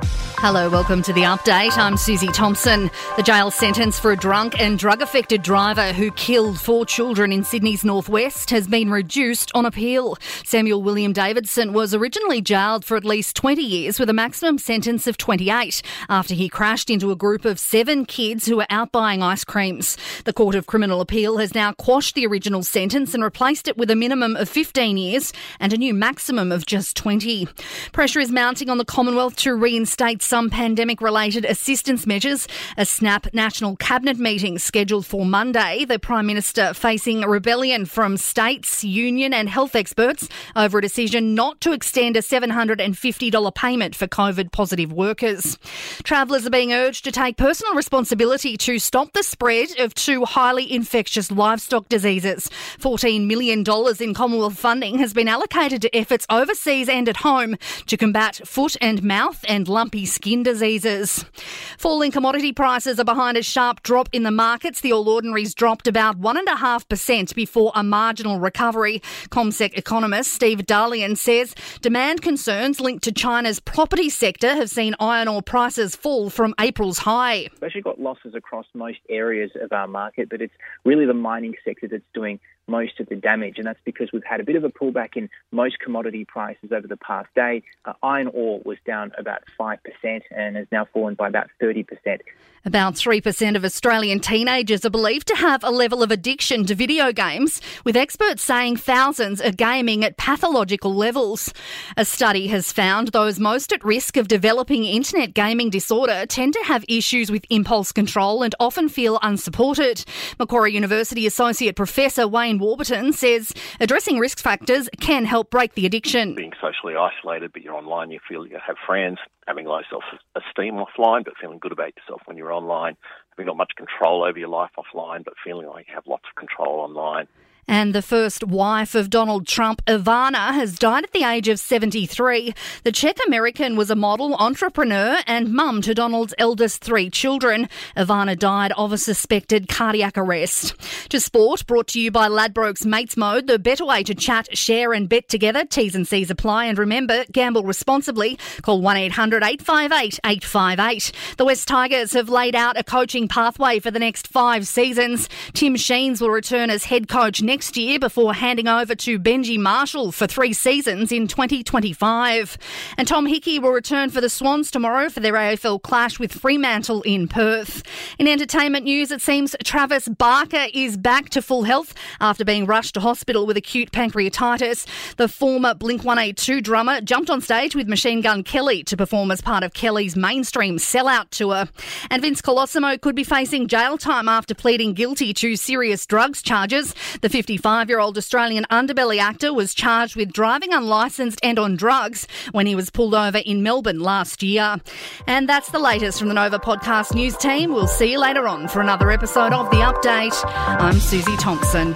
Bye. Hello, welcome to the update. I'm Susie Thompson. The jail sentence for a drunk and drug affected driver who killed four children in Sydney's northwest has been reduced on appeal. Samuel William Davidson was originally jailed for at least 20 years with a maximum sentence of 28 after he crashed into a group of seven kids who were out buying ice creams. The Court of Criminal Appeal has now quashed the original sentence and replaced it with a minimum of 15 years and a new maximum of just 20. Pressure is mounting on the Commonwealth to reinstate some pandemic related assistance measures. A snap national cabinet meeting scheduled for Monday. The Prime Minister facing rebellion from states, union, and health experts over a decision not to extend a $750 payment for COVID positive workers. Travellers are being urged to take personal responsibility to stop the spread of two highly infectious livestock diseases. $14 million in Commonwealth funding has been allocated to efforts overseas and at home to combat foot and mouth and lumpy skin skin diseases. Falling commodity prices are behind a sharp drop in the markets. The All Ordinaries dropped about 1.5% before a marginal recovery. CommSec economist Steve Daghlian says demand concerns linked to China's property sector have seen iron ore prices fall from April's high. We've actually got losses across most areas of our market, but it's really the mining sector that's doing most of the damage, and that's because we've had a bit of a pullback in most commodity prices over the past day. Uh, iron ore was down about 5% and has now fallen by about 30%. About 3% of Australian teenagers are believed to have a level of addiction to video games, with experts saying thousands are gaming at pathological levels. A study has found those most at risk of developing internet gaming disorder tend to have issues with impulse control and often feel unsupported. Macquarie University Associate Professor Wayne Warburton says addressing risk factors can help break the addiction. Being socially isolated, but you're online, you feel you have friends, having low self esteem offline, but feeling good about yourself when you're online, having not much control over your life offline, but feeling like you have lots of control online. And the first wife of Donald Trump, Ivana, has died at the age of 73. The Czech American was a model, entrepreneur, and mum to Donald's eldest three children. Ivana died of a suspected cardiac arrest. To sport, brought to you by Ladbrokes Mates Mode, the better way to chat, share, and bet together. T's and C's apply. And remember, gamble responsibly. Call 1 800 858 858. The West Tigers have laid out a coaching pathway for the next five seasons. Tim Sheens will return as head coach next next year before handing over to Benji Marshall for three seasons in 2025. And Tom Hickey will return for the Swans tomorrow for their AFL clash with Fremantle in Perth. In entertainment news, it seems Travis Barker is back to full health after being rushed to hospital with acute pancreatitis. The former Blink 182 drummer jumped on stage with Machine Gun Kelly to perform as part of Kelly's mainstream sellout tour. And Vince Colosimo could be facing jail time after pleading guilty to serious drugs charges. The 55 year old Australian underbelly actor was charged with driving unlicensed and on drugs when he was pulled over in Melbourne last year. And that's the latest from the Nova Podcast News team. We'll see you later on for another episode of The Update. I'm Susie Thompson.